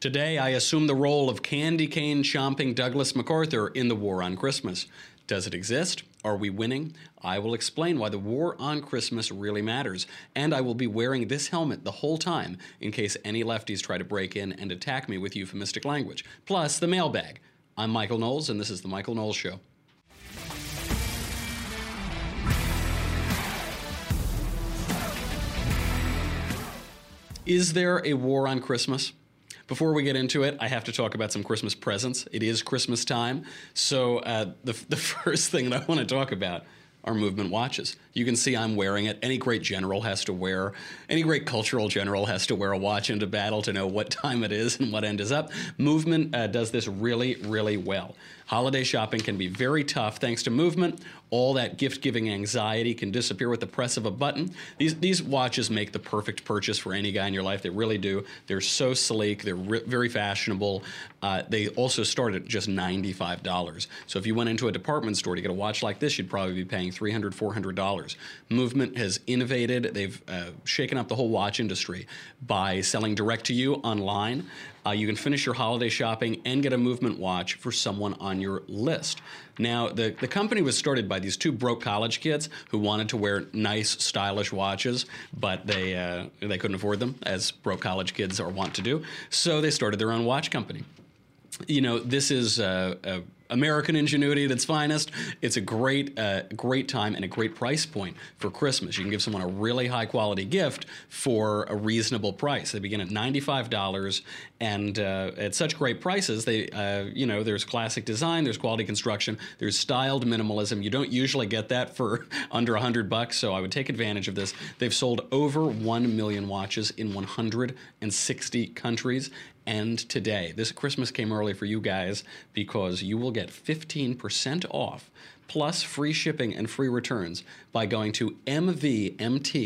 Today, I assume the role of candy cane chomping Douglas MacArthur in the War on Christmas. Does it exist? Are we winning? I will explain why the war on Christmas really matters, and I will be wearing this helmet the whole time in case any lefties try to break in and attack me with euphemistic language. Plus, the mailbag. I'm Michael Knowles, and this is The Michael Knowles Show. Is there a war on Christmas? Before we get into it, I have to talk about some Christmas presents. It is Christmas time. So, uh, the, the first thing that I want to talk about are movement watches. You can see I'm wearing it. Any great general has to wear, any great cultural general has to wear a watch into battle to know what time it is and what end is up. Movement uh, does this really, really well. Holiday shopping can be very tough thanks to movement. All that gift giving anxiety can disappear with the press of a button. These, these watches make the perfect purchase for any guy in your life. They really do. They're so sleek, they're re- very fashionable. Uh, they also start at just $95. So if you went into a department store to get a watch like this, you'd probably be paying $300, $400. Movement has innovated, they've uh, shaken up the whole watch industry by selling direct to you online. Uh, you can finish your holiday shopping and get a movement watch for someone on your list. Now, the, the company was started by these two broke college kids who wanted to wear nice, stylish watches, but they, uh, they couldn't afford them, as broke college kids are wont to do. So they started their own watch company. You know, this is a American ingenuity at its finest. It's a great, uh, great time and a great price point for Christmas. You can give someone a really high quality gift for a reasonable price. They begin at ninety five dollars, and uh, at such great prices, they, uh, you know, there's classic design, there's quality construction, there's styled minimalism. You don't usually get that for under hundred bucks, so I would take advantage of this. They've sold over one million watches in one hundred and sixty countries end today. This Christmas came early for you guys because you will get 15% off plus free shipping and free returns by going to mvmt.com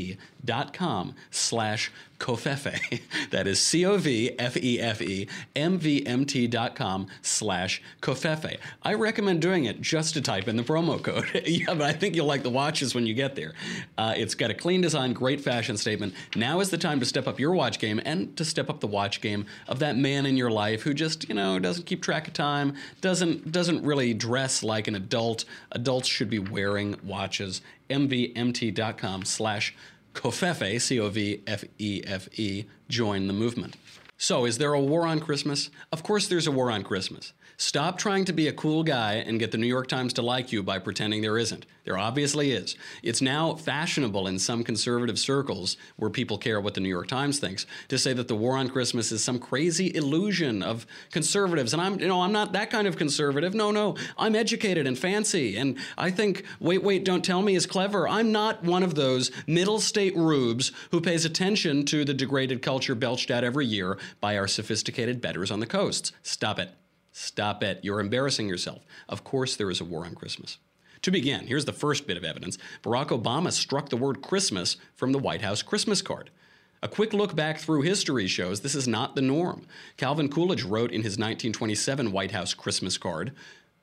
slash covfefe. That is C-O-V-F-E-F-E, mvmt.com slash covfefe. I recommend doing it just to type in the promo code. yeah, but I think you'll like the watches when you get there. Uh, it's got a clean design, great fashion statement. Now is the time to step up your watch game and to step up the watch game of that man in your life who just, you know, doesn't keep track of time, doesn't doesn't really dress like an adult. Adults should be wearing watches. mvmt.com slash Covfefe, C O V F E F E, join the movement. So, is there a war on Christmas? Of course, there's a war on Christmas. Stop trying to be a cool guy and get the New York Times to like you by pretending there isn't. There obviously is. It's now fashionable in some conservative circles where people care what the New York Times thinks to say that the war on Christmas is some crazy illusion of conservatives. And I'm, you know, I'm not that kind of conservative. No, no. I'm educated and fancy. And I think, wait, wait, don't tell me is clever. I'm not one of those middle state rubes who pays attention to the degraded culture belched out every year by our sophisticated betters on the coasts. Stop it. Stop it. You're embarrassing yourself. Of course, there is a war on Christmas. To begin, here's the first bit of evidence Barack Obama struck the word Christmas from the White House Christmas card. A quick look back through history shows this is not the norm. Calvin Coolidge wrote in his 1927 White House Christmas card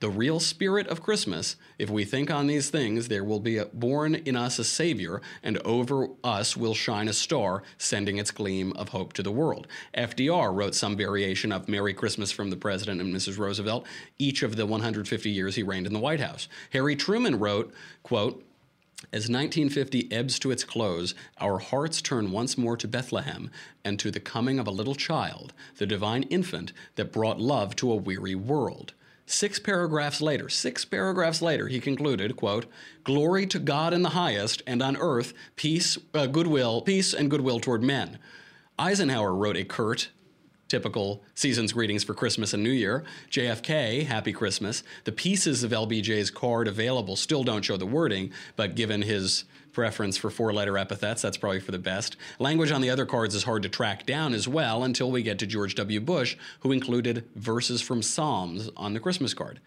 the real spirit of Christmas, if we think on these things, there will be born in us a Savior, and over us will shine a star, sending its gleam of hope to the world. FDR wrote some variation of Merry Christmas from the President and Mrs. Roosevelt each of the 150 years he reigned in the White House. Harry Truman wrote, quote, as 1950 ebbs to its close, our hearts turn once more to Bethlehem and to the coming of a little child, the divine infant that brought love to a weary world. Six paragraphs later, six paragraphs later, he concluded, quote, "Glory to God in the highest, and on earth peace, uh, goodwill, peace and goodwill toward men." Eisenhower wrote a curt, typical season's greetings for Christmas and New Year. JFK, Happy Christmas. The pieces of LBJ's card available still don't show the wording, but given his preference for four letter epithets. That's probably for the best. Language on the other cards is hard to track down as well until we get to George W. Bush, who included verses from Psalms on the Christmas card.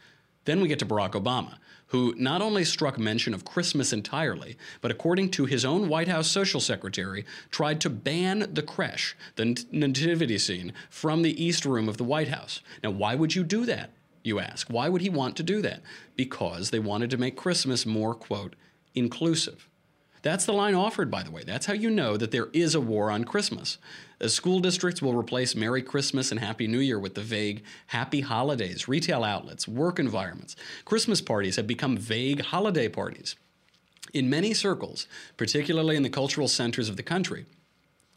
Then we get to Barack Obama, who not only struck mention of Christmas entirely, but according to his own White House social secretary, tried to ban the creche, the nativity scene, from the East Room of the White House. Now, why would you do that? You ask. Why would he want to do that? Because they wanted to make Christmas more, quote, inclusive. That's the line offered, by the way. That's how you know that there is a war on Christmas. As school districts will replace Merry Christmas and Happy New Year with the vague Happy Holidays, retail outlets, work environments. Christmas parties have become vague holiday parties. In many circles, particularly in the cultural centers of the country,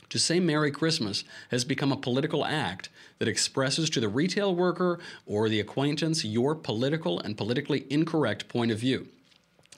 to say Merry Christmas has become a political act that expresses to the retail worker or the acquaintance your political and politically incorrect point of view.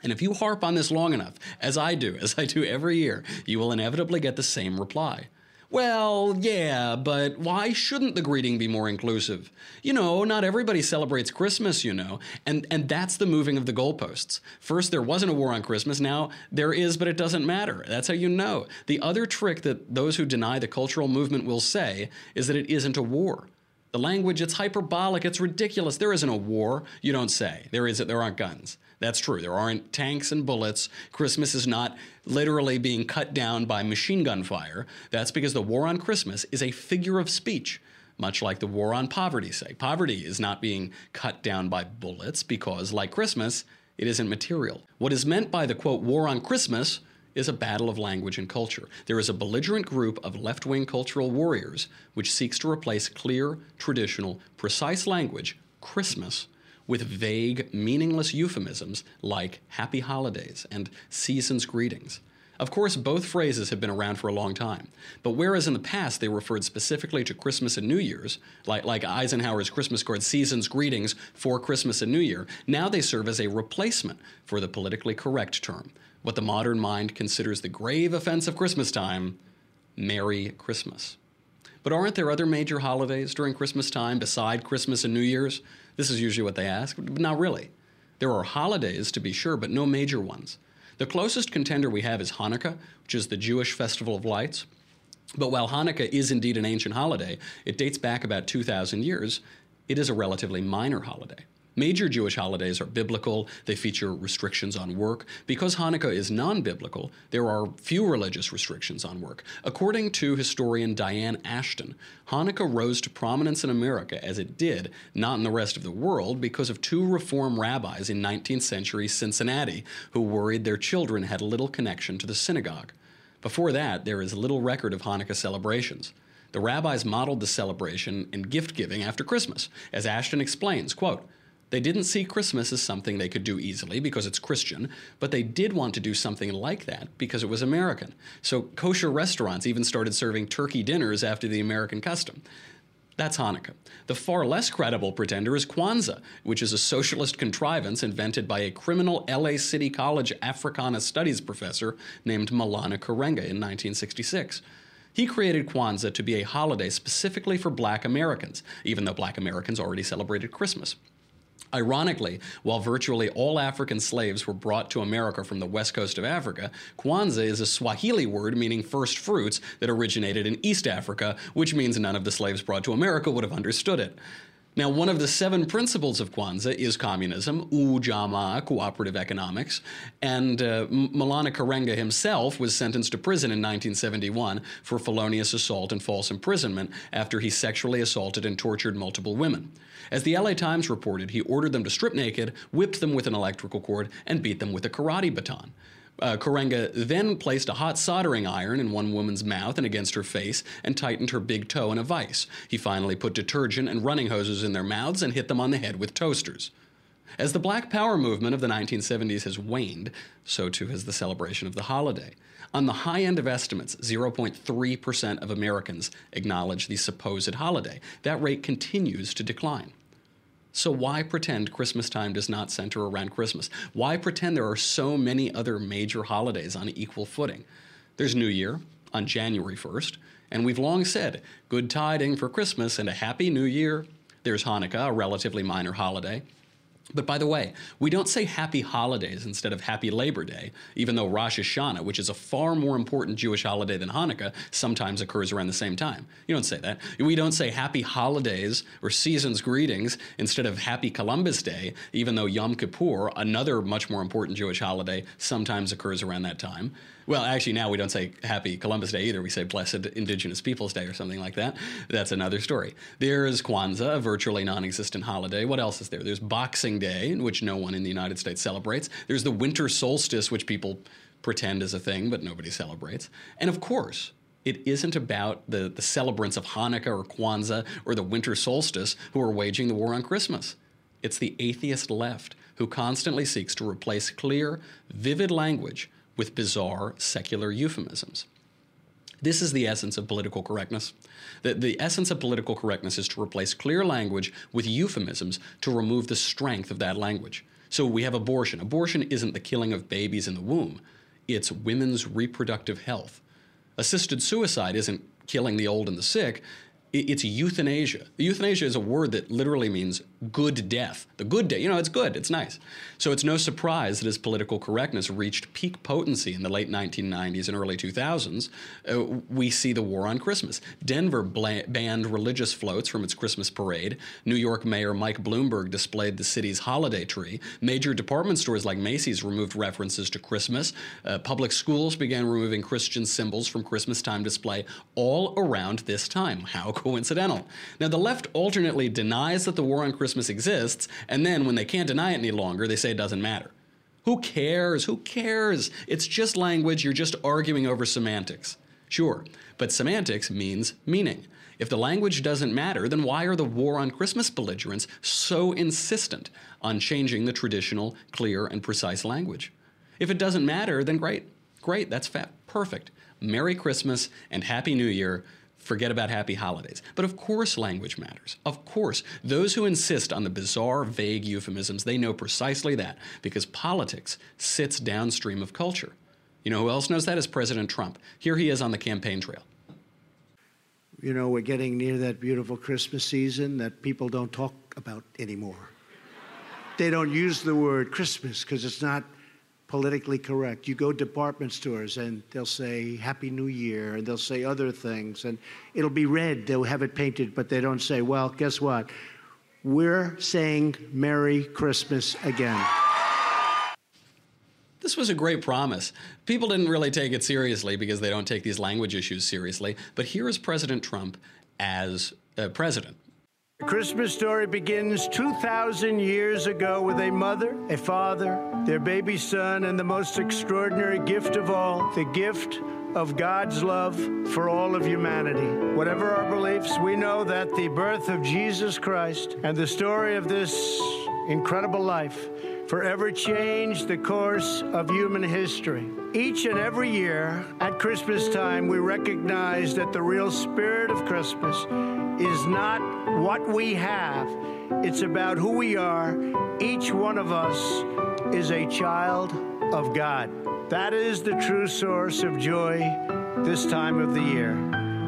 And if you harp on this long enough, as I do, as I do every year, you will inevitably get the same reply. Well, yeah, but why shouldn't the greeting be more inclusive? You know, not everybody celebrates Christmas, you know, and, and that's the moving of the goalposts. First, there wasn't a war on Christmas, now there is, but it doesn't matter. That's how you know. The other trick that those who deny the cultural movement will say is that it isn't a war. The language, it's hyperbolic, it's ridiculous. There isn't a war, you don't say. There is there aren't guns. That's true. There aren't tanks and bullets. Christmas is not literally being cut down by machine gun fire. That's because the war on Christmas is a figure of speech, much like the war on poverty, say. Poverty is not being cut down by bullets because, like Christmas, it isn't material. What is meant by the quote, war on Christmas is a battle of language and culture. There is a belligerent group of left wing cultural warriors which seeks to replace clear, traditional, precise language, Christmas, with vague, meaningless euphemisms like happy holidays and season's greetings. Of course, both phrases have been around for a long time, but whereas in the past they referred specifically to Christmas and New Year's, like, like Eisenhower's Christmas card, Season's Greetings for Christmas and New Year, now they serve as a replacement for the politically correct term, what the modern mind considers the grave offense of Christmas time Merry Christmas. But aren't there other major holidays during Christmas time beside Christmas and New Year's? This is usually what they ask. but Not really. There are holidays, to be sure, but no major ones. The closest contender we have is Hanukkah, which is the Jewish festival of lights. But while Hanukkah is indeed an ancient holiday, it dates back about 2,000 years, it is a relatively minor holiday. Major Jewish holidays are biblical, they feature restrictions on work. Because Hanukkah is non biblical, there are few religious restrictions on work. According to historian Dianne Ashton, Hanukkah rose to prominence in America as it did, not in the rest of the world, because of two Reform rabbis in 19th century Cincinnati who worried their children had little connection to the synagogue. Before that, there is little record of Hanukkah celebrations. The rabbis modeled the celebration and gift giving after Christmas. As Ashton explains, quote, they didn't see Christmas as something they could do easily because it's Christian, but they did want to do something like that because it was American. So kosher restaurants even started serving turkey dinners after the American custom. That's Hanukkah. The far less credible pretender is Kwanzaa, which is a socialist contrivance invented by a criminal LA City College Africana Studies professor named Maulana Karenga in 1966. He created Kwanzaa to be a holiday specifically for black Americans, even though black Americans already celebrated Christmas. Ironically, while virtually all African slaves were brought to America from the west coast of Africa, Kwanzaa is a Swahili word meaning first fruits that originated in East Africa, which means none of the slaves brought to America would have understood it. Now, one of the seven principles of Kwanzaa is communism, ujamaa, cooperative economics, and uh, Maulana Karenga himself was sentenced to prison in 1971 for felonious assault and false imprisonment after he sexually assaulted and tortured multiple women. As the LA Times reported, he ordered them to strip naked, whipped them with an electrical cord, and beat them with a karate baton. Uh, Karenga then placed a hot soldering iron in one woman's mouth and against her face and tightened her big toe in a vise. He finally put detergent and running hoses in their mouths and hit them on the head with toasters. As the Black Power movement of the 1970s has waned, so too has the celebration of the holiday. On the high end of estimates, 0.3% of Americans acknowledge the supposed holiday. That rate continues to decline. So, why pretend Christmas time does not center around Christmas? Why pretend there are so many other major holidays on equal footing? There's New Year on January 1st, and we've long said good tiding for Christmas and a happy New Year. There's Hanukkah, a relatively minor holiday. But by the way, we don't say happy holidays instead of happy Labor Day, even though Rosh Hashanah, which is a far more important Jewish holiday than Hanukkah, sometimes occurs around the same time. You don't say that. We don't say happy holidays or season's greetings instead of happy Columbus Day, even though Yom Kippur, another much more important Jewish holiday, sometimes occurs around that time. Well, actually, now we don't say Happy Columbus Day either. We say Blessed Indigenous Peoples Day or something like that. That's another story. There's Kwanzaa, a virtually non existent holiday. What else is there? There's Boxing Day, which no one in the United States celebrates. There's the winter solstice, which people pretend is a thing, but nobody celebrates. And of course, it isn't about the, the celebrants of Hanukkah or Kwanzaa or the winter solstice who are waging the war on Christmas. It's the atheist left who constantly seeks to replace clear, vivid language with bizarre secular euphemisms. This is the essence of political correctness. The, the essence of political correctness is to replace clear language with euphemisms to remove the strength of that language. So we have abortion. Abortion isn't the killing of babies in the womb, it's women's reproductive health. Assisted suicide isn't killing the old and the sick, it's euthanasia. Euthanasia is a word that literally means good death. The good death, you know, it's good, it's nice. So it's no surprise that as political correctness reached peak potency in the late 1990s and early 2000s, uh, we see the war on Christmas. Denver bla- banned religious floats from its Christmas parade. New York Mayor Mike Bloomberg displayed the city's holiday tree. Major department stores like Macy's removed references to Christmas. Uh, public schools began removing Christian symbols from Christmas time display all around this time. How coincidental. Now, the left alternately denies that the war on Christmas exists, and then when they can't deny it any longer, they say it doesn't matter. Who cares? Who cares? It's just language, you're just arguing over semantics. Sure, but semantics means meaning. If the language doesn't matter, then why are the war on Christmas belligerents so insistent on changing the traditional, clear, and precise language? If it doesn't matter, then great. Great, that's fa- perfect. Merry Christmas and Happy New Year forget about happy holidays. But of course, language matters. Of course, those who insist on the bizarre, vague euphemisms, they know precisely that because politics sits downstream of culture. You know who else knows that is President Trump. Here he is on the campaign trail. You know, we're getting near that beautiful Christmas season that people don't talk about anymore. they don't use the word Christmas because it's not politically correct. You go department stores and they'll say Happy New Year and they'll say other things and it'll be red. They'll have it painted, but they don't say, well, guess what? We're saying Merry Christmas again. This was a great promise. People didn't really take it seriously because they don't take these language issues seriously. But here is President Trump as uh, president the Christmas story begins 2,000 years ago with a mother, a father, their baby son, and the most extraordinary gift of all the gift of God's love for all of humanity. Whatever our beliefs, we know that the birth of Jesus Christ and the story of this incredible life forever changed the course of human history. Each and every year at Christmas time, we recognize that the real spirit of Christmas is not what we have, it's about who we are. Each one of us is a child of God. That is the true source of joy this time of the year.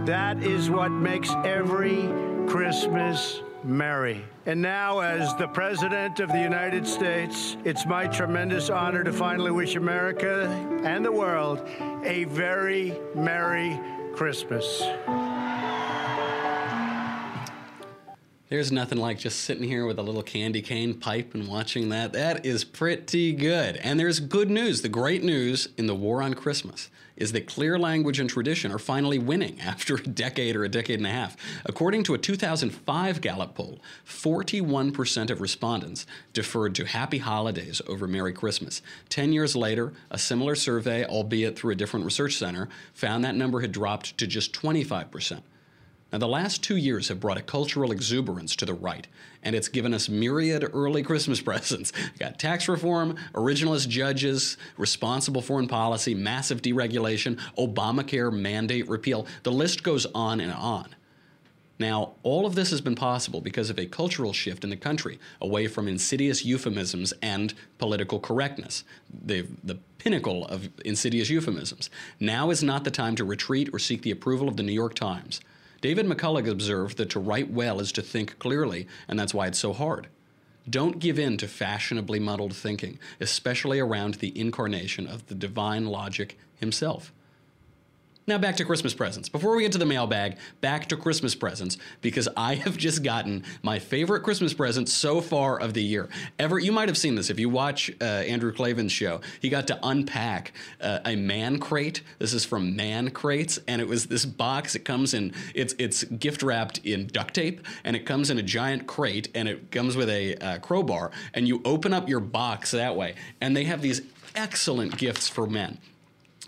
That is what makes every Christmas merry. And now, as the President of the United States, it's my tremendous honor to finally wish America and the world a very Merry Christmas. There's nothing like just sitting here with a little candy cane pipe and watching that. That is pretty good. And there's good news. The great news in the war on Christmas is that clear language and tradition are finally winning after a decade or a decade and a half. According to a 2005 Gallup poll, 41% of respondents deferred to happy holidays over Merry Christmas. Ten years later, a similar survey, albeit through a different research center, found that number had dropped to just 25%. Now, the last two years have brought a cultural exuberance to the right, and it's given us myriad early Christmas presents. We got tax reform, originalist judges, responsible foreign policy, massive deregulation, Obamacare mandate repeal. The list goes on and on. Now, all of this has been possible because of a cultural shift in the country away from insidious euphemisms and political correctness, the, the pinnacle of insidious euphemisms. Now is not the time to retreat or seek the approval of the New York Times. David McCullough observed that to write well is to think clearly, and that's why it's so hard. Don't give in to fashionably muddled thinking, especially around the incarnation of the divine logic himself. Now back to Christmas presents. Before we get to the mailbag, back to Christmas presents because I have just gotten my favorite Christmas present so far of the year. Ever you might have seen this if you watch uh, Andrew Klavan's show. He got to unpack uh, a man crate. This is from Man Crates, and it was this box. It comes in it's it's gift wrapped in duct tape, and it comes in a giant crate, and it comes with a uh, crowbar, and you open up your box that way, and they have these excellent gifts for men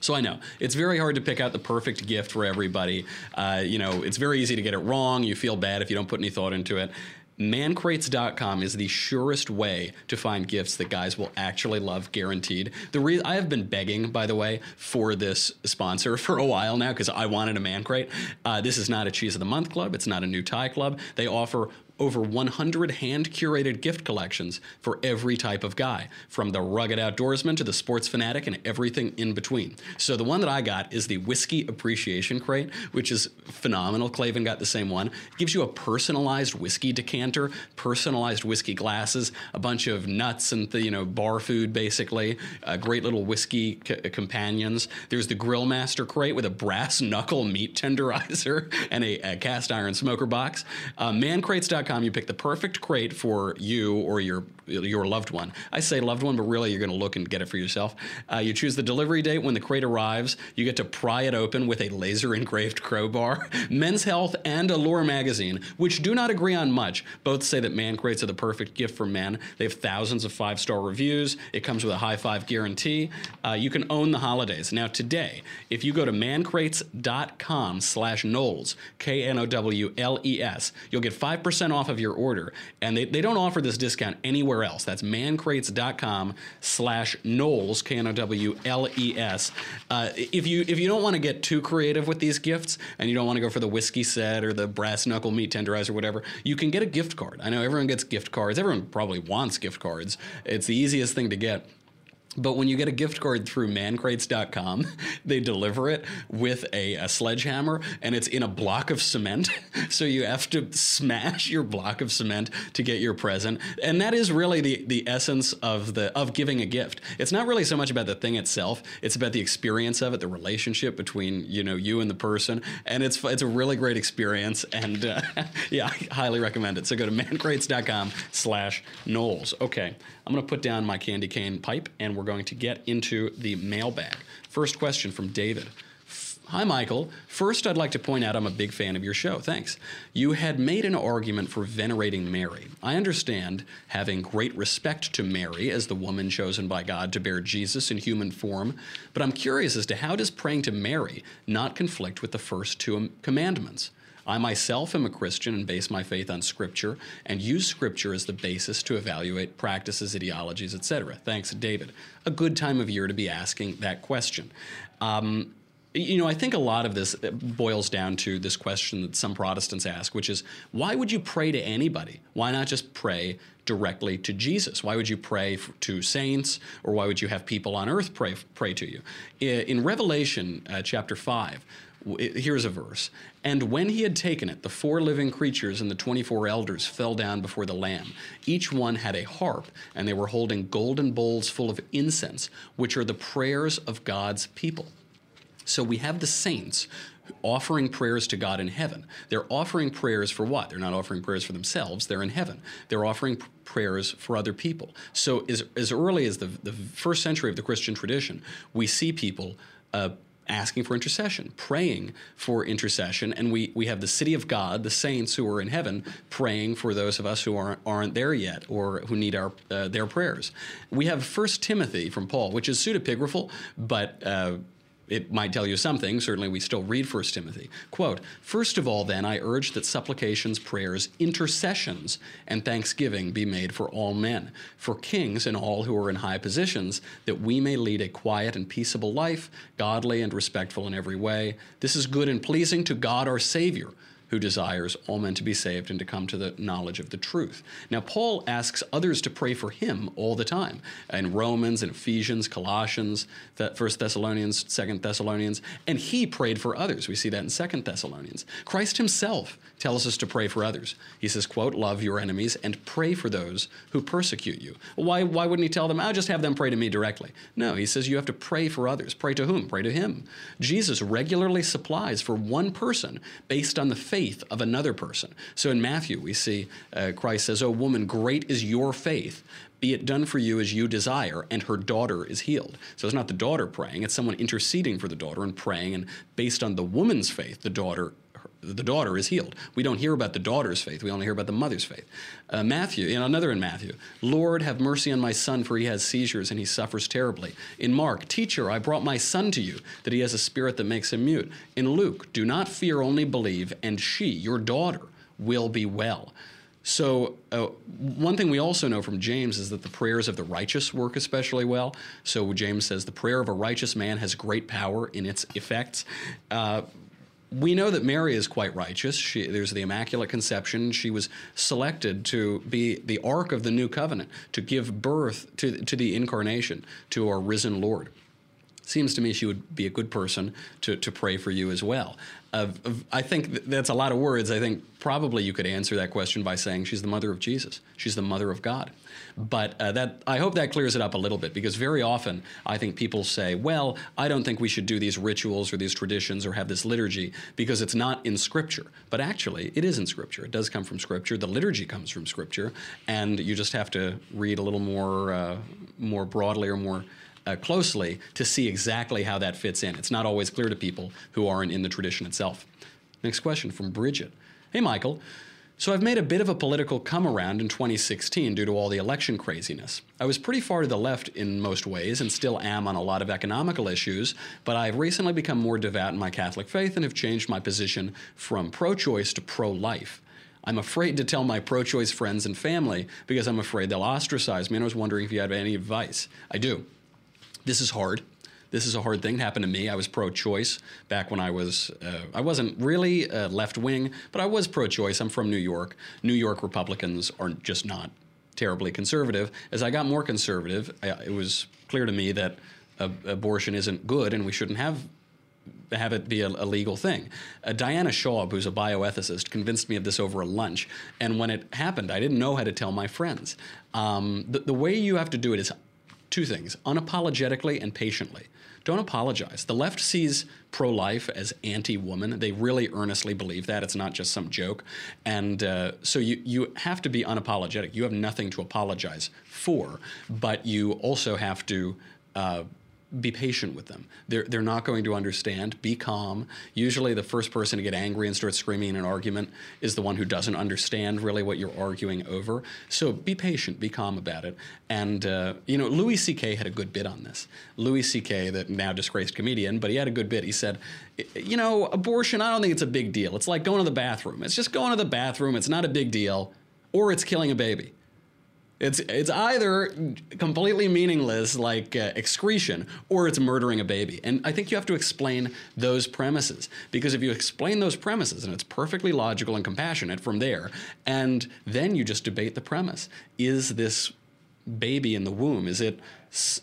So I know it's very hard to pick out the perfect gift for everybody. Uh, you know, it's very easy to get it wrong. You feel bad if you don't put any thought into it. Mancrates.com is the surest way to find gifts that guys will actually love, guaranteed. The re- I have been begging, by the way, for this sponsor for a while now because I wanted a man crate. Uh, this is not a cheese of the month club. It's not a new tie club. They offer over 100 hand curated gift collections for every type of guy, from the rugged outdoorsman to the sports fanatic and everything in between. So the one that I got is the Whiskey Appreciation Crate, which is phenomenal. Klavan got the same one. It gives you a personalized whiskey decanter, personalized whiskey glasses, a bunch of nuts and the, you know bar food basically, uh, great little whiskey c- companions. There's the Grill Master Crate with a brass knuckle meat tenderizer and a, a cast iron smoker box. Uh, mancrates.com you pick the perfect crate for you or your your loved one. I say loved one, but really you're going to look and get it for yourself. Uh, you choose the delivery date when the crate arrives. You get to pry it open with a laser engraved crowbar. Men's Health and Allure magazine, which do not agree on much, both say that man crates are the perfect gift for men. They have thousands of five star reviews. It comes with a high five guarantee. Uh, you can own the holidays. Now today, if you go to mancrates.com slash Knowles, K N O W L E S, you'll get 5% off of your order. And they, they don't offer this discount anywhere else. That's mancrates.com slash Knowles, K N O W L E S. Uh, if you if you don't want to get too creative with these gifts and you don't want to go for the whiskey set or the brass knuckle meat tenderizer or whatever, you can get a gift card. I know everyone gets gift cards. Everyone probably wants gift cards. It's the easiest thing to get. But when you get a gift card through mancrates.com, they deliver it with a, a, sledgehammer and it's in a block of cement. So you have to smash your block of cement to get your present. And that is really the, the essence of the of giving a gift. It's not really so much about the thing itself, it's about the experience of it, the relationship between, you know, you and the person. And it's it's a really great experience and uh, yeah, I highly recommend it. So go to mancrates.com slash Knowles. Okay, I'm to put down my candy cane pipe and we're going to get into the mailbag. First question from David. Hi, Michael. First, I'd like to point out I'm a big fan of your show. Thanks. You had made an argument for venerating Mary. I understand having great respect to Mary as the woman chosen by God to bear Jesus in human form, but I'm curious as to how does praying to Mary not conflict with the first two commandments? I myself am a Christian and base my faith on Scripture and use Scripture as the basis to evaluate practices, ideologies, etc. Thanks, David. A good time of year to be asking that question. Um, you know, I think a lot of this boils down to this question that some Protestants ask, which is why would you pray to anybody? Why not just pray directly to Jesus? Why would you pray to saints, or why would you have people on earth pray pray to you? In Revelation uh, chapter five, here's a verse. And when he had taken it, the four living creatures and the 24 elders fell down before the Lamb. Each one had a harp, and they were holding golden bowls full of incense, which are the prayers of God's people. So we have the saints offering prayers to God in heaven. They're offering prayers for what? They're not offering prayers for themselves, they're in heaven. They're offering prayers for other people. So, as, as early as the, the first century of the Christian tradition, we see people. Uh, asking for intercession, praying for intercession. And we, we have the city of God, the saints who are in heaven, praying for those of us who aren't, aren't there yet or who need our, uh, their prayers. We have First Timothy from Paul, which is pseudepigraphal, but uh, it might tell you something. Certainly, we still read 1 Timothy. Quote First of all, then, I urge that supplications, prayers, intercessions, and thanksgiving be made for all men, for kings and all who are in high positions, that we may lead a quiet and peaceable life, godly and respectful in every way. This is good and pleasing to God our Savior who desires all men to be saved and to come to the knowledge of the truth. Now, Paul asks others to pray for him all the time in Romans and Ephesians, Colossians, First Thessalonians, Second Thessalonians, and he prayed for others. We see that in Second Thessalonians. Christ himself tells us to pray for others. He says, quote, love your enemies and pray for those who persecute you. Why, why wouldn't he tell them, I'll just have them pray to me directly? No, he says you have to pray for others. Pray to whom? Pray to him. Jesus regularly supplies for one person based on the faith of another person. So in Matthew, we see uh, Christ says, Oh, woman, great is your faith. Be it done for you as you desire, and her daughter is healed. So it's not the daughter praying, it's someone interceding for the daughter and praying, and based on the woman's faith, the daughter the daughter is healed. We don't hear about the daughter's faith. We only hear about the mother's faith. Uh, Matthew, know, another in Matthew, Lord, have mercy on my son, for he has seizures and he suffers terribly. In Mark, Teacher, I brought my son to you, that he has a spirit that makes him mute. In Luke, do not fear, only believe, and she, your daughter, will be well. So, uh, one thing we also know from James is that the prayers of the righteous work especially well. So, James says the prayer of a righteous man has great power in its effects. Uh, we know that Mary is quite righteous. She, there's the Immaculate Conception. She was selected to be the ark of the new covenant, to give birth to, to the incarnation, to our risen Lord. Seems to me she would be a good person to, to pray for you as well. Uh, I think that's a lot of words. I think probably you could answer that question by saying she's the mother of Jesus. She's the mother of God. But uh, that I hope that clears it up a little bit because very often I think people say, "Well, I don't think we should do these rituals or these traditions or have this liturgy because it's not in Scripture." But actually, it is in Scripture. It does come from Scripture. The liturgy comes from Scripture, and you just have to read a little more uh, more broadly or more uh, closely to see exactly how that fits in. It's not always clear to people who aren't in the tradition itself. Next question from Bridget. Hey, Michael. So I've made a bit of a political come around in 2016 due to all the election craziness. I was pretty far to the left in most ways and still am on a lot of economical issues, but I've recently become more devout in my Catholic faith and have changed my position from pro choice to pro life. I'm afraid to tell my pro choice friends and family because I'm afraid they'll ostracize me, and I was wondering if you had any advice. I do. This is hard. This is a hard thing. It happened to me. I was pro-choice back when I was. Uh, I wasn't really uh, left wing, but I was pro-choice. I'm from New York. New York Republicans are just not terribly conservative. As I got more conservative, I, it was clear to me that abortion isn't good, and we shouldn't have have it be a, a legal thing. Uh, Diana Schaub, who's a bioethicist, convinced me of this over a lunch. And when it happened, I didn't know how to tell my friends. Um, the, the way you have to do it is two things unapologetically and patiently. Don't apologize. The left sees pro life as anti woman. They really earnestly believe that. It's not just some joke. And uh, so you, you have to be unapologetic. You have nothing to apologize for, but you also have to. Uh, be patient with them. They're, they're not going to understand. Be calm. Usually, the first person to get angry and start screaming in an argument is the one who doesn't understand really what you're arguing over. So be patient, be calm about it. And, uh, you know, Louis C.K. had a good bit on this. Louis C.K., the now disgraced comedian, but he had a good bit. He said, you know, abortion, I don't think it's a big deal. It's like going to the bathroom. It's just going to the bathroom, it's not a big deal, or it's killing a baby. It's it's either completely meaningless, like uh, excretion, or it's murdering a baby. And I think you have to explain those premises. Because if you explain those premises, and it's perfectly logical and compassionate from there, and then you just debate the premise: is this baby in the womb? Is it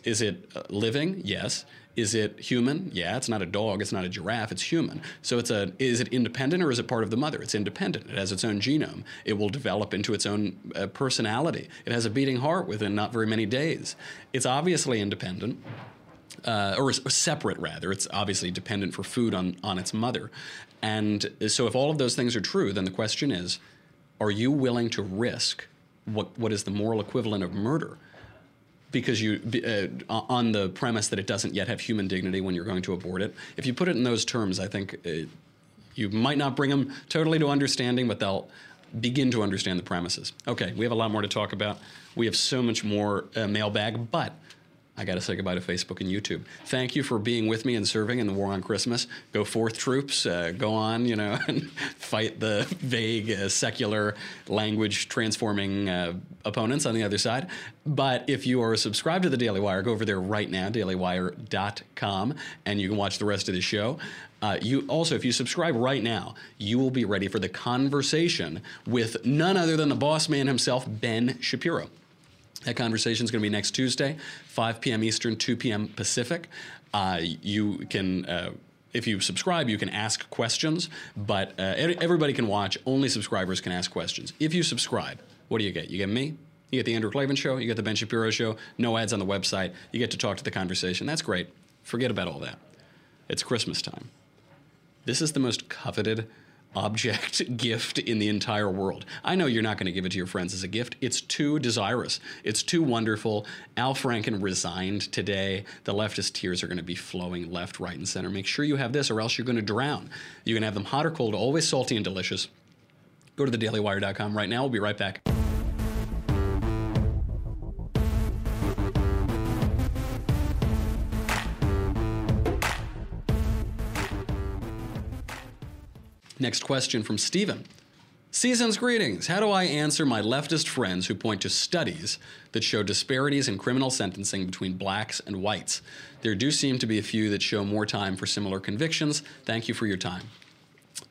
is it uh, living? Yes. Is it human? Yeah, it's not a dog, it's not a giraffe, it's human. So it's a is it independent or is it part of the mother? It's independent. It has its own genome. It will develop into its own uh, personality. It has a beating heart within not very many days. It's obviously independent. Uh, or, or separate rather. It's obviously dependent for food on, on its mother. And so, if all of those things are true, then the question is are you willing to risk what, what is the moral equivalent of murder because you uh, on the premise that it doesn't yet have human dignity when you're going to abort it. If you put it in those terms, I think uh, you might not bring them totally to understanding, but they'll begin to understand the premises. Okay, we have a lot more to talk about. We have so much more uh, mailbag, but I got to say goodbye to Facebook and YouTube. Thank you for being with me and serving in the war on Christmas. Go forth, troops. Uh, go on, you know, and fight the vague, uh, secular, language transforming uh, opponents on the other side. But if you are subscribed to the Daily Wire, go over there right now, dailywire.com, and you can watch the rest of the show. Uh, you also, if you subscribe right now, you will be ready for the conversation with none other than the boss man himself, Ben Shapiro. That conversation is going to be next Tuesday, 5 p.m. Eastern, 2 p.m. Pacific. Uh, you can. Uh, if you subscribe, you can ask questions, but uh, everybody can watch. Only subscribers can ask questions. If you subscribe, what do you get? You get me, you get the Andrew Klavan show, you get the Ben Shapiro show, no ads on the website, you get to talk to the conversation. That's great. Forget about all that. It's Christmas time. This is the most coveted object gift in the entire world. I know you're not going to give it to your friends as a gift. It's too desirous. It's too wonderful. Al Franken resigned today. The leftist tears are going to be flowing left, right, and center. Make sure you have this, or else you're going to drown. You can have them hot or cold, always salty and delicious. Go to thedailywire.com right now. We'll be right back. Next question from Stephen. Season's greetings. How do I answer my leftist friends who point to studies that show disparities in criminal sentencing between blacks and whites? There do seem to be a few that show more time for similar convictions. Thank you for your time.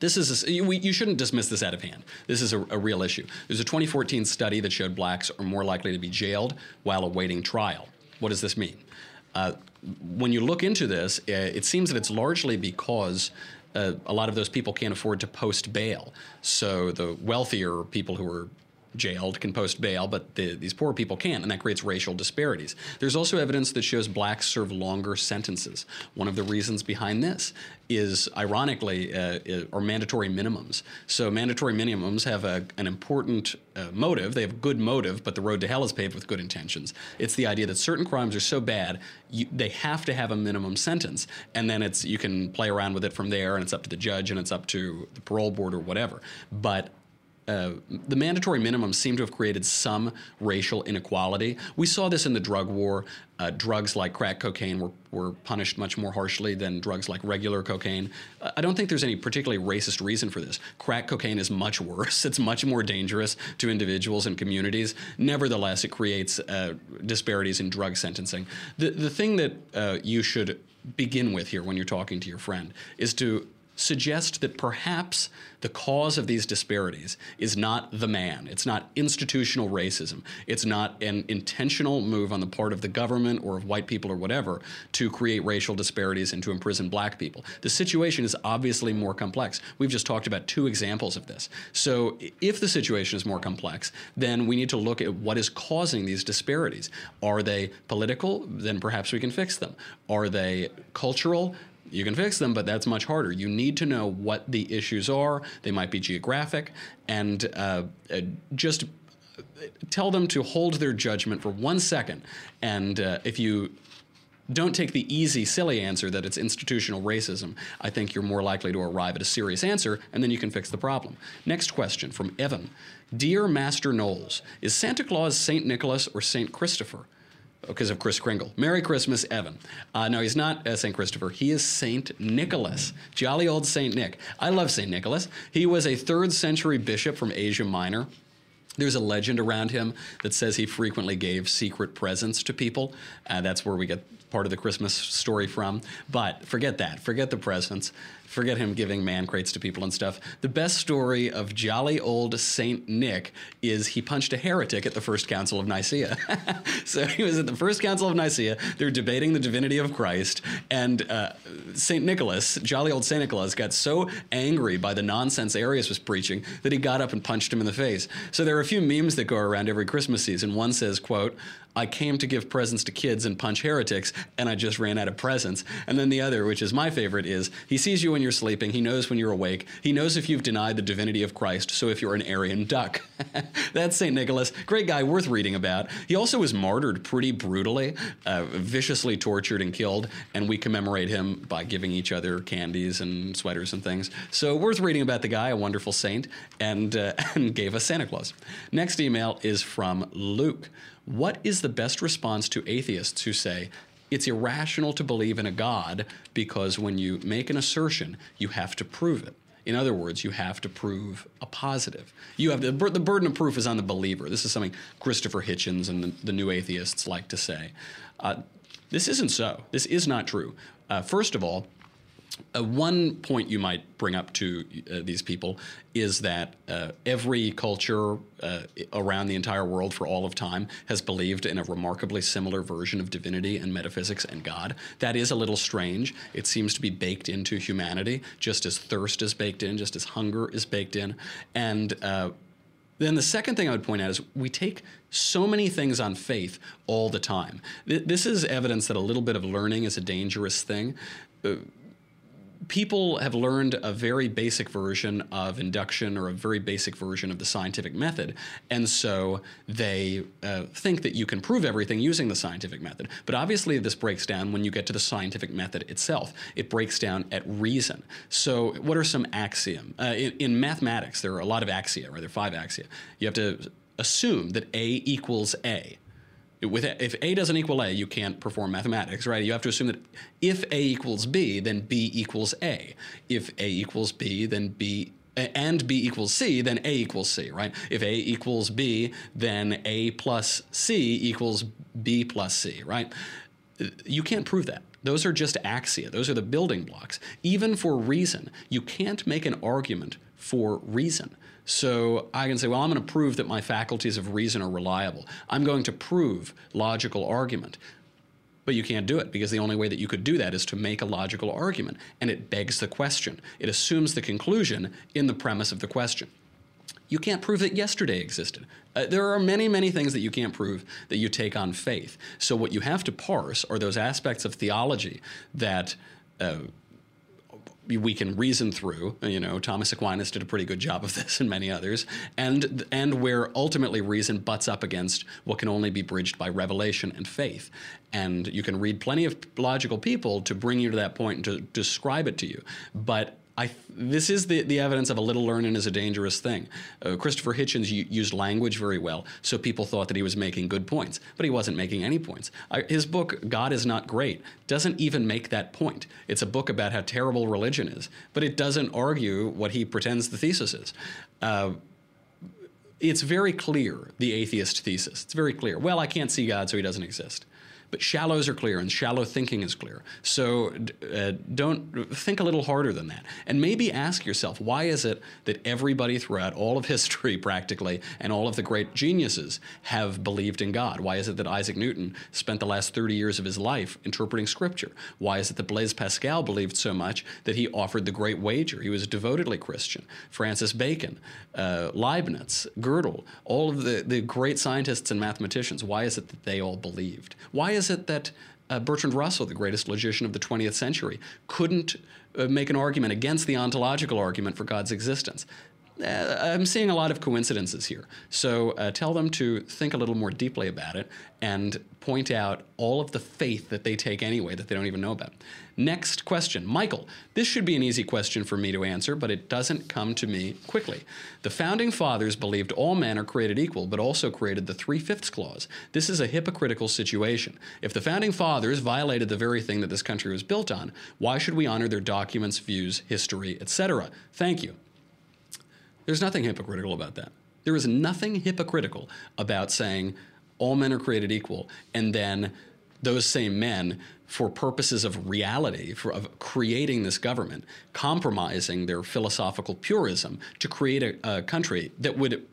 This is a, you, shouldn't dismiss this out of hand. This is a, a real issue. There's a 2014 study that showed blacks are more likely to be jailed while awaiting trial. What does this mean? Uh, when you look into this, uh, it seems that it's largely because uh, a lot of those people can't afford to post bail. So the wealthier people who are jailed can post bail, but the, these poor people can't, and that creates racial disparities. There's also evidence that shows blacks serve longer sentences. One of the reasons behind this is, ironically, uh, are mandatory minimums. So mandatory minimums have a, an important uh, motive. They have good motive, but the road to hell is paved with good intentions. It's the idea that certain crimes are so bad, you, they have to have a minimum sentence, and then it's you can play around with it from there, and it's up to the judge, and it's up to the parole board or whatever. But uh, the mandatory minimums seem to have created some racial inequality. We saw this in the drug war. Uh, drugs like crack cocaine were, were punished much more harshly than drugs like regular cocaine. Uh, I don't think there's any particularly racist reason for this. Crack cocaine is much worse, it's much more dangerous to individuals and communities. Nevertheless, it creates uh, disparities in drug sentencing. The, the thing that you should begin with here when you're talking to your friend is to suggest that perhaps the cause of these disparities is not the man. It's not institutional racism. It's not an intentional move on the part of the government or of white people or whatever to create racial disparities and to imprison black people. The situation is obviously more complex. We've just talked about two examples of this. So if the situation is more complex, then we need to look at what is causing these disparities. Are they political? Then perhaps we can fix them. Are they cultural? You can fix them, but that's much harder. You need to know what the issues are. They might be geographic, and uh, uh, just tell them to hold their judgment for one second. And uh, if you don't take the easy, silly answer that it's institutional racism, I think you're more likely to arrive at a serious answer, and then you can fix the problem. Next question from Evan Dear Master Knowles, is Santa Claus St. Nicholas or St. Christopher? Because of Kris Kringle. Merry Christmas, Evan. Uh, no, he's not uh, St. Christopher. He is St. Nicholas. Jolly old St. Nick. I love St. Nicholas. He was a third century bishop from Asia Minor. There's a legend around him that says he frequently gave secret presents to people. Uh, that's where we get part of the Christmas story from. But forget that. Forget the presents. Forget him giving man crates to people and stuff. The best story of jolly old Saint Nick is he punched a heretic at the First Council of Nicaea. so he was at the First Council of Nicaea. They're debating the divinity of Christ, and uh, Saint Nicholas, jolly old Saint Nicholas, got so angry by the nonsense Arius was preaching that he got up and punched him in the face. So there are a few memes that go around every Christmas season. One says, "quote I came to give presents to kids and punch heretics, and I just ran out of presents. And then the other, which is my favorite, is he sees you when you're sleeping, he knows when you're awake, he knows if you've denied the divinity of Christ, so if you're an Arian duck. That's St. Nicholas. Great guy, worth reading about. He also was martyred pretty brutally, uh, viciously tortured and killed, and we commemorate him by giving each other candies and sweaters and things. So worth reading about the guy, a wonderful saint, and, uh, and gave us Santa Claus. Next email is from Luke. What is the best response to atheists who say, it's irrational to believe in a God because when you make an assertion, you have to prove it. In other words, you have to prove a positive. You have the burden of proof is on the believer. This is something Christopher Hitchens and the, the new atheists like to say. Uh, this isn't so. This is not true. Uh, first of all, uh, one point you might bring up to uh, these people is that uh, every culture uh, around the entire world for all of time has believed in a remarkably similar version of divinity and metaphysics and God. That is a little strange. It seems to be baked into humanity, just as thirst is baked in, just as hunger is baked in. And uh, then the second thing I would point out is we take so many things on faith all the time. This is evidence that a little bit of learning is a dangerous thing uh, people have learned a very basic version of induction or a very basic version of the scientific method, and so they uh, think that you can prove everything using the scientific method. But obviously, this breaks down when you get to the scientific method itself. It breaks down at reason. So, what are some axiom? Uh, in, in mathematics, there are a lot of axia, right? There are five axia. You have to assume that A equals A with if A doesn't equal A, you can't perform mathematics, right? You have to assume that if A equals B, then B equals A. If A equals B, then B and B equals C, then A equals C, right? If A equals B, then A plus C equals B plus C, right? You can't prove that. Those are just axia. Those are the building blocks. Even for reason, you can't make an argument for reason. So I can say, well, I'm going to prove that my faculties of reason are reliable. I'm going to prove logical argument. But you can't do it because the only way that you could do that is to make a logical argument. And it begs the question. It assumes the conclusion in the premise of the question. You can't prove that yesterday existed. Uh, there are many, many things that you can't prove that you take on faith. So, what you have to parse are those aspects of theology that uh, we can reason through. You know, Thomas Aquinas did a pretty good job of this, and many others, and and where ultimately reason butts up against what can only be bridged by revelation and faith. And you can read plenty of logical people to bring you to that point and to describe it to you, but I, this is the, the evidence of a little learning is a dangerous thing. Uh, Christopher Hitchens used language very well, so people thought that he was making good points, but he wasn't making any points. I, his book, God is Not Great, doesn't even make that point. It's a book about how terrible religion is, but it doesn't argue what he pretends the thesis is. Uh, it's very clear, the atheist thesis. It's very clear. Well, I can't see God, so he doesn't exist. But shallows are clear and shallow thinking is clear. So uh, don't think a little harder than that. And maybe ask yourself why is it that everybody throughout all of history, practically, and all of the great geniuses have believed in God? Why is it that Isaac Newton spent the last 30 years of his life interpreting scripture? Why is it that Blaise Pascal believed so much that he offered the great wager? He was devotedly Christian. Francis Bacon, uh, Leibniz, Gödel, all of the, the great scientists and mathematicians, why is it that they all believed? Why is it that uh, Bertrand Russell, the greatest logician of the 20th century, couldn't uh, make an argument against the ontological argument for God's existence? Uh, I'm seeing a lot of coincidences here. So uh, tell them to think a little more deeply about it and point out all of the faith that they take anyway that they don't even know about. Next question. Michael, this should be an easy question for me to answer, but it doesn't come to me quickly. The founding fathers believed all men are created equal, but also created the three fifths clause. This is a hypocritical situation. If the founding fathers violated the very thing that this country was built on, why should we honor their documents, views, history, etc.? Thank you. There's nothing hypocritical about that. There is nothing hypocritical about saying all men are created equal and then those same men for purposes of reality, for of creating this government, compromising their philosophical purism to create a, a country that would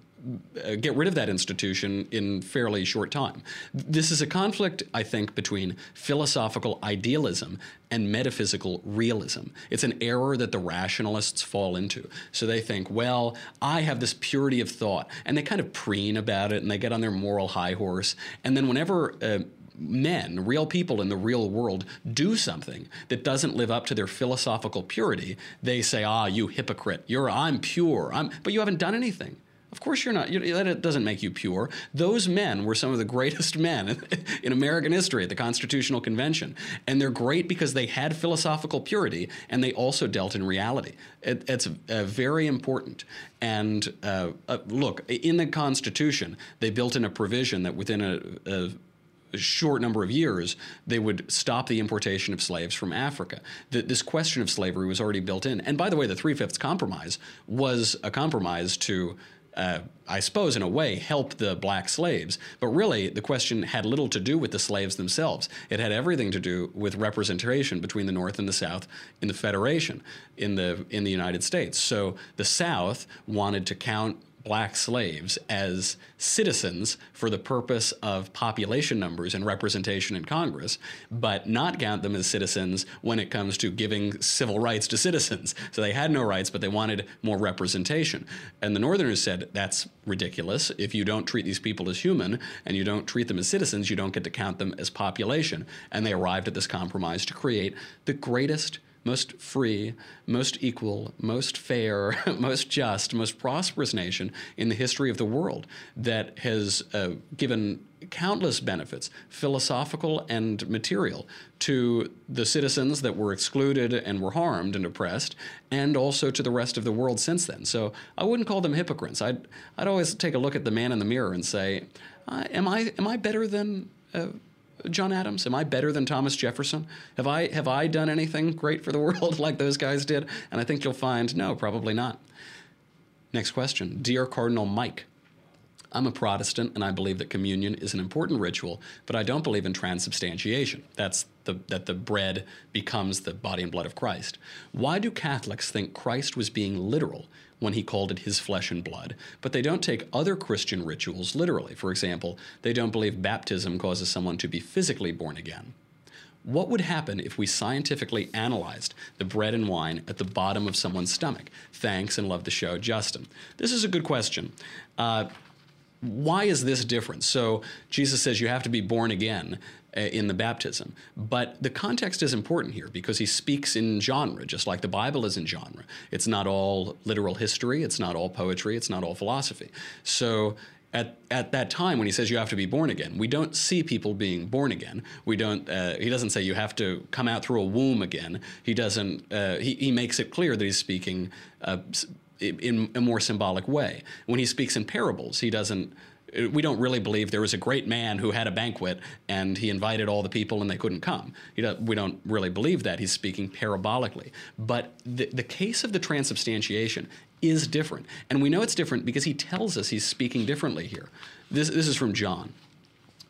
get rid of that institution in fairly short time. This is a conflict, I think, between philosophical idealism and metaphysical realism. It's an error that the rationalists fall into. So they think, well, I have this purity of thought, and they kind of preen about it and they get on their moral high horse. And then whenever uh, men, real people in the real world, do something that doesn't live up to their philosophical purity, they say, "Ah, you hypocrite! You're I'm pure. I'm," but you haven't done anything. Of course you're not. You, that doesn't make you pure. Those men were some of the greatest men in American history at the Constitutional Convention, and they're great because they had philosophical purity and they also dealt in reality. It, it's uh, very important. And uh, uh, look, in the Constitution, they built in a provision that within a, a a short number of years, they would stop the importation of slaves from Africa. The, this question of slavery was already built in. And by the way, the Three Fifths Compromise was a compromise to uh, I suppose, in a way, help the black slaves. But really, the question had little to do with the slaves themselves. It had everything to do with representation between the North and the South in the Federation in the in the United States. So the South wanted to count black slaves as citizens for the purpose of population numbers and representation in Congress, but not count them as citizens when it comes to giving civil rights to citizens. So they had no rights, but they wanted more representation. And the Northerners said that's ridiculous. If you don't treat these people as human and you don't treat them as citizens, you don't get to count them as population. And they arrived at this compromise to create the greatest most free, most equal, most fair, most just, most prosperous nation in the history of the world that has uh, given countless benefits, philosophical and material, to the citizens that were excluded and were harmed and oppressed, and also to the rest of the world since then. So I wouldn't call them hypocrites. I'd, I'd always take a look at the man in the mirror and say, uh, am, I, am I better than. Uh, John Adams? Am I better than Thomas Jefferson? Have I have I done anything great for the world like those guys did? And I think you'll find no, probably not. Next question. Dear Cardinal Mike, I'm a Protestant and I believe that communion is an important ritual, but I don't believe in transubstantiation. That's the, that the bread becomes the body and blood of Christ. Why do Catholics think Christ was being literal when he called it his flesh and blood, but they don't take other Christian rituals literally? For example, they don't believe baptism causes someone to be physically born again. What would happen if we scientifically analyzed the bread and wine at the bottom of someone's stomach? Thanks and love the show, Justin. This is a good question. Uh, why is this different? So Jesus says you have to be born again in the baptism. But the context is important here because he speaks in genre, just like the Bible is in genre. It's not all literal history, it's not all poetry, it's not all philosophy. So at, at that time when he says you have to be born again we don't see people being born again we don't uh, he doesn't say you have to come out through a womb again he doesn't uh, he, he makes it clear that he's speaking uh, in a more symbolic way. When he speaks in parables, he doesn't. We don't really believe there was a great man who had a banquet and he invited all the people and they couldn't come. we don't really believe that. He's speaking parabolically. But the, the case of the transubstantiation is different. And we know it's different because he tells us he's speaking differently here. This, this is from John.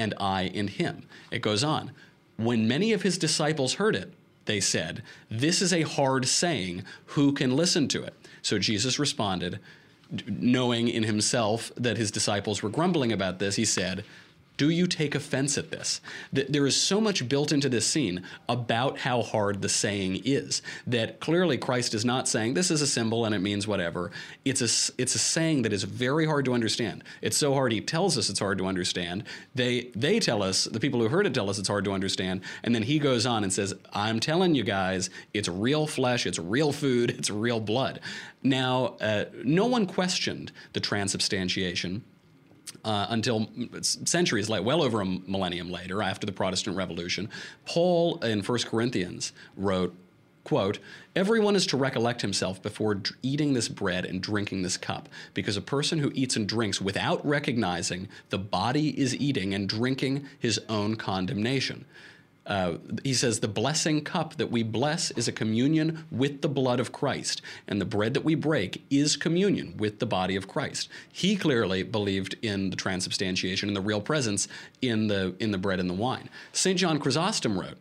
and I in him. It goes on. When many of his disciples heard it, they said, This is a hard saying. Who can listen to it? So Jesus responded, knowing in himself that his disciples were grumbling about this, he said, do you take offense at this? There is so much built into this scene about how hard the saying is that clearly Christ is not saying this is a symbol and it means whatever. It's a, it's a saying that is very hard to understand. It's so hard he tells us it's hard to understand. They, they tell us, the people who heard it tell us it's hard to understand. And then he goes on and says, I'm telling you guys, it's real flesh, it's real food, it's real blood. Now, uh, no one questioned the transubstantiation uh, until centuries late, well over a millennium later, after the Protestant Revolution, Paul in 1 Corinthians wrote, quote, Everyone is to recollect himself before eating this bread and drinking this cup, because a person who eats and drinks without recognizing the body is eating and drinking his own condemnation. Uh, he says, The blessing cup that we bless is a communion with the blood of Christ, and the bread that we break is communion with the body of Christ. He clearly believed in the transubstantiation and the real presence in the, in the bread and the wine. St. John Chrysostom wrote,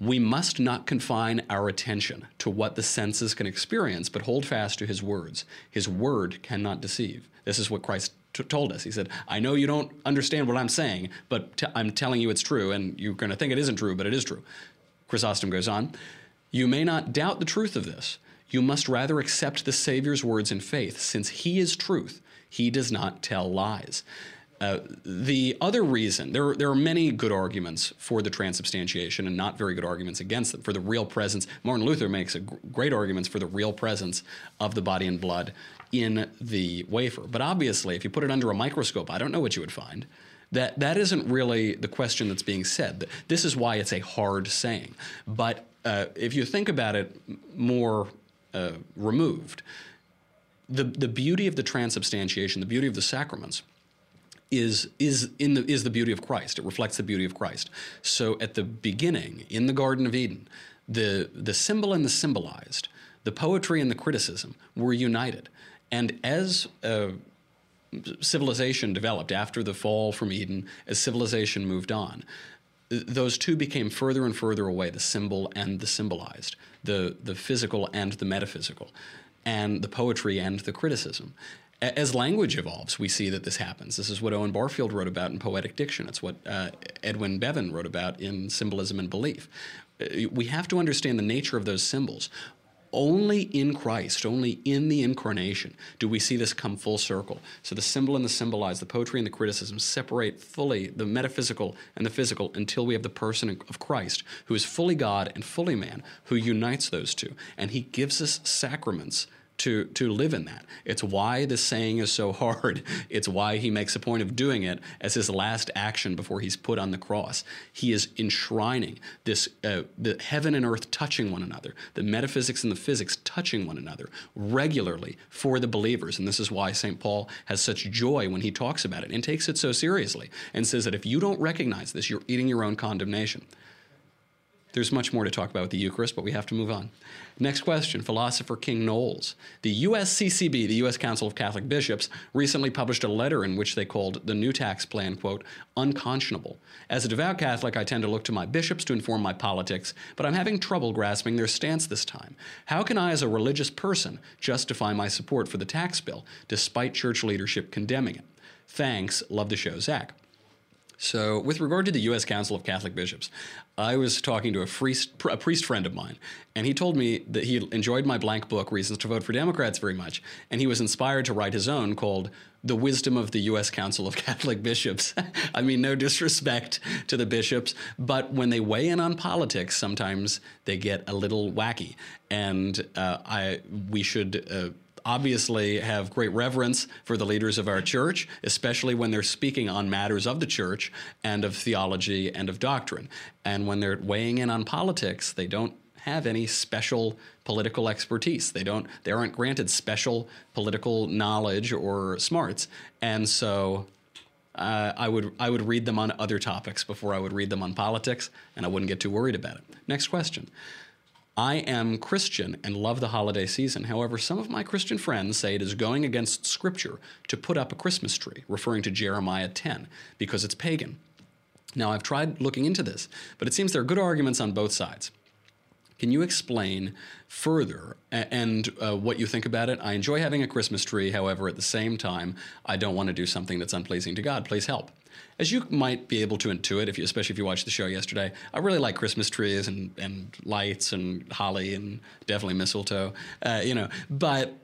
we must not confine our attention to what the senses can experience, but hold fast to his words. His word cannot deceive. This is what Christ told us. He said, I know you don't understand what I'm saying, but I'm telling you it's true, and you're going to think it isn't true, but it is true. Chrysostom goes on, You may not doubt the truth of this. You must rather accept the Savior's words in faith, since he is truth. He does not tell lies. Uh, the other reason, there, there are many good arguments for the transubstantiation and not very good arguments against them. For the real presence, Martin Luther makes great arguments for the real presence of the body and blood in the wafer. But obviously, if you put it under a microscope, I don't know what you would find. That, that isn't really the question that's being said. This is why it's a hard saying. But uh, if you think about it more uh, removed, the, the beauty of the transubstantiation, the beauty of the sacraments, is is in the is the beauty of Christ. It reflects the beauty of Christ. So at the beginning, in the Garden of Eden, the the symbol and the symbolized, the poetry and the criticism were united. And as uh, civilization developed after the fall from Eden, as civilization moved on, those two became further and further away the symbol and the symbolized, the, the physical and the metaphysical, and the poetry and the criticism. As language evolves, we see that this happens. This is what Owen Barfield wrote about in Poetic Diction. It's what uh, Edwyn Bevan wrote about in Symbolism and Belief. Uh, we have to understand the nature of those symbols only in Christ, only in the incarnation, do we see this come full circle. So the symbol and the symbolized, the poetry and the criticism separate fully the metaphysical and the physical until we have the person of Christ, who is fully God and fully man, who unites those two. And he gives us sacraments to to live in that. It's why the saying is so hard. It's why he makes a point of doing it as his last action before he's put on the cross. He is enshrining this uh, the heaven and earth touching one another, the metaphysics and the physics touching one another regularly for the believers. And this is why St. Paul has such joy when he talks about it and takes it so seriously and says that if you don't recognize this, you're eating your own condemnation. There's much more to talk about with the Eucharist, but we have to move on. Next question Philosopher King Knowles. The USCCB, the U.S. Council of Catholic Bishops, recently published a letter in which they called the new tax plan, quote, unconscionable. As a devout Catholic, I tend to look to my bishops to inform my politics, but I'm having trouble grasping their stance this time. How can I, as a religious person, justify my support for the tax bill, despite church leadership condemning it? Thanks. Love the show, Zach. So, with regard to the U.S. Council of Catholic Bishops, I was talking to a priest, a priest friend of mine, and he told me that he enjoyed my blank book, Reasons to Vote for Democrats, very much, and he was inspired to write his own called The Wisdom of the U.S. Council of Catholic Bishops. I mean, no disrespect to the bishops, but when they weigh in on politics, sometimes they get a little wacky, and uh, I we should. Uh, obviously have great reverence for the leaders of our church, especially when they're speaking on matters of the church and of theology and of doctrine. And when they're weighing in on politics, they don't have any special political expertise. They don't they aren't granted special political knowledge or smarts. And so uh, I would I would read them on other topics before I would read them on politics, and I wouldn't get too worried about it. Next question. I am Christian and love the holiday season. However, some of my Christian friends say it is going against Scripture to put up a Christmas tree, referring to Jeremiah 10, because it's pagan. Now, I've tried looking into this, but it seems there are good arguments on both sides. Can you explain further and uh, what you think about it? I enjoy having a Christmas tree, however, at the same time, I don't want to do something that's unpleasing to God. Please help as you might be able to intuit, if you, especially if you watched the show yesterday, I really like Christmas trees and, and lights and holly and definitely mistletoe, uh, you know. But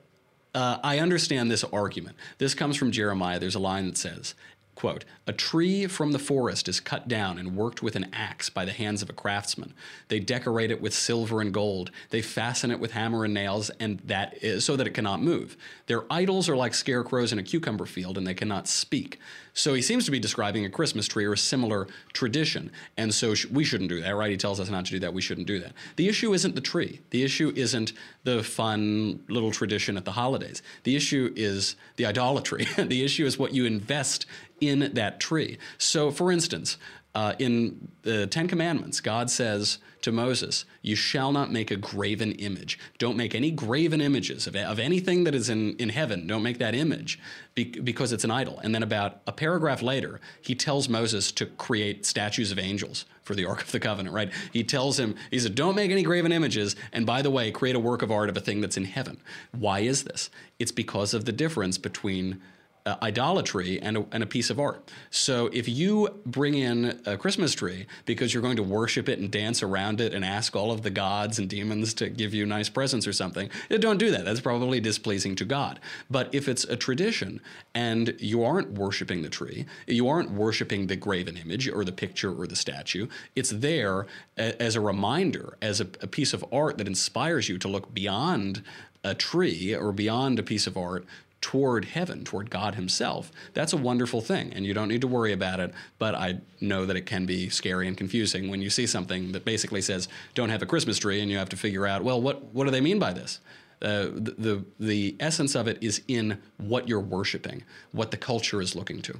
uh, I understand this argument. This comes from Jeremiah. There's a line that says, Quote, a tree from the forest is cut down and worked with an axe by the hands of a craftsman. They decorate it with silver and gold. They fasten it with hammer and nails, and that is so that it cannot move. Their idols are like scarecrows in a cucumber field, and they cannot speak. So he seems to be describing a Christmas tree or a similar tradition, and so sh- we shouldn't do that, right? He tells us not to do that. We shouldn't do that. The issue isn't the tree. The issue isn't the fun little tradition at the holidays. The issue is the idolatry. the issue is what you invest in that tree. So, for instance, uh, in the Ten Commandments, God says to Moses, You shall not make a graven image. Don't make any graven images of, of anything that is in, in heaven. Don't make that image be, because it's an idol. And then, about a paragraph later, he tells Moses to create statues of angels for the Ark of the Covenant, right? He tells him, He said, Don't make any graven images. And by the way, create a work of art of a thing that's in heaven. Why is this? It's because of the difference between uh, idolatry and a, and a piece of art. So if you bring in a Christmas tree because you're going to worship it and dance around it and ask all of the gods and demons to give you nice presents or something, don't do that. That's probably displeasing to God. But if it's a tradition and you aren't worshiping the tree, you aren't worshiping the graven image or the picture or the statue, it's there as a reminder, as a, a piece of art that inspires you to look beyond a tree or beyond a piece of art toward heaven, toward God Himself, that's a wonderful thing. And you don't need to worry about it. But I know that it can be scary and confusing when you see something that basically says, don't have a Christmas tree, and you have to figure out, well, what, what do they mean by this? Uh, the, the, the essence of it is in what you're worshiping, what the culture is looking to.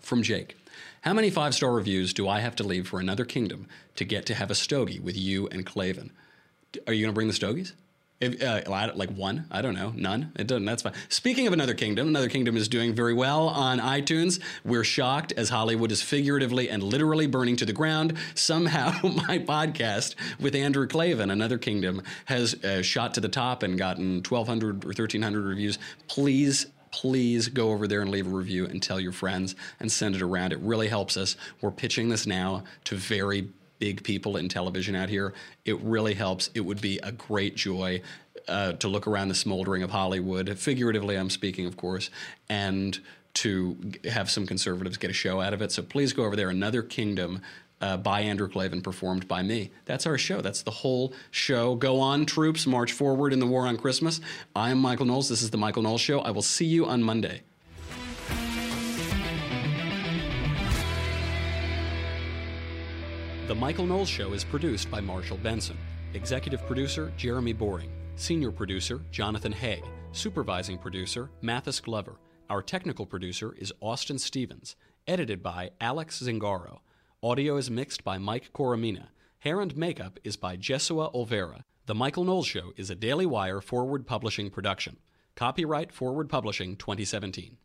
From Jake. How many five star reviews do I have to leave for another kingdom to get to have a stogie with you and Klavan? Are you going to bring the stogies? If, uh, like one, I don't know, none. It doesn't. That's fine. Speaking of another kingdom, another kingdom is doing very well on iTunes. We're shocked as Hollywood is figuratively and literally burning to the ground. Somehow, my podcast with Andrew Klavan, another kingdom, has uh, shot to the top and gotten 1,200 or 1,300 reviews. Please please go over there and leave a review and tell your friends and send it around. It really helps us. We're pitching this now to very big people in television out here. It really helps. It would be a great joy uh, to look around the smoldering of Hollywood, figuratively, I'm speaking, of course, and to have some conservatives get a show out of it. So please go over there. Another Kingdom uh, by Andrew Klavan, performed by me. That's our show. That's the whole show. Go on, troops, march forward in the war on Christmas. I am Michael Knowles. This is The Michael Knowles Show. I will see you on Monday. The Michael Knowles Show is produced by Marshall Benson. Executive producer, Jeremy Boring. Senior producer, Jonathan Hay. Supervising producer, Mathis Glover. Our technical producer is Austin Stevens. Edited by Alex Zingaro. Audio is mixed by Mike Coromina. Hair and makeup is by Jesua Olvera. The Michael Knowles Show is a Daily Wire forward publishing production. Copyright Forward Publishing 2017.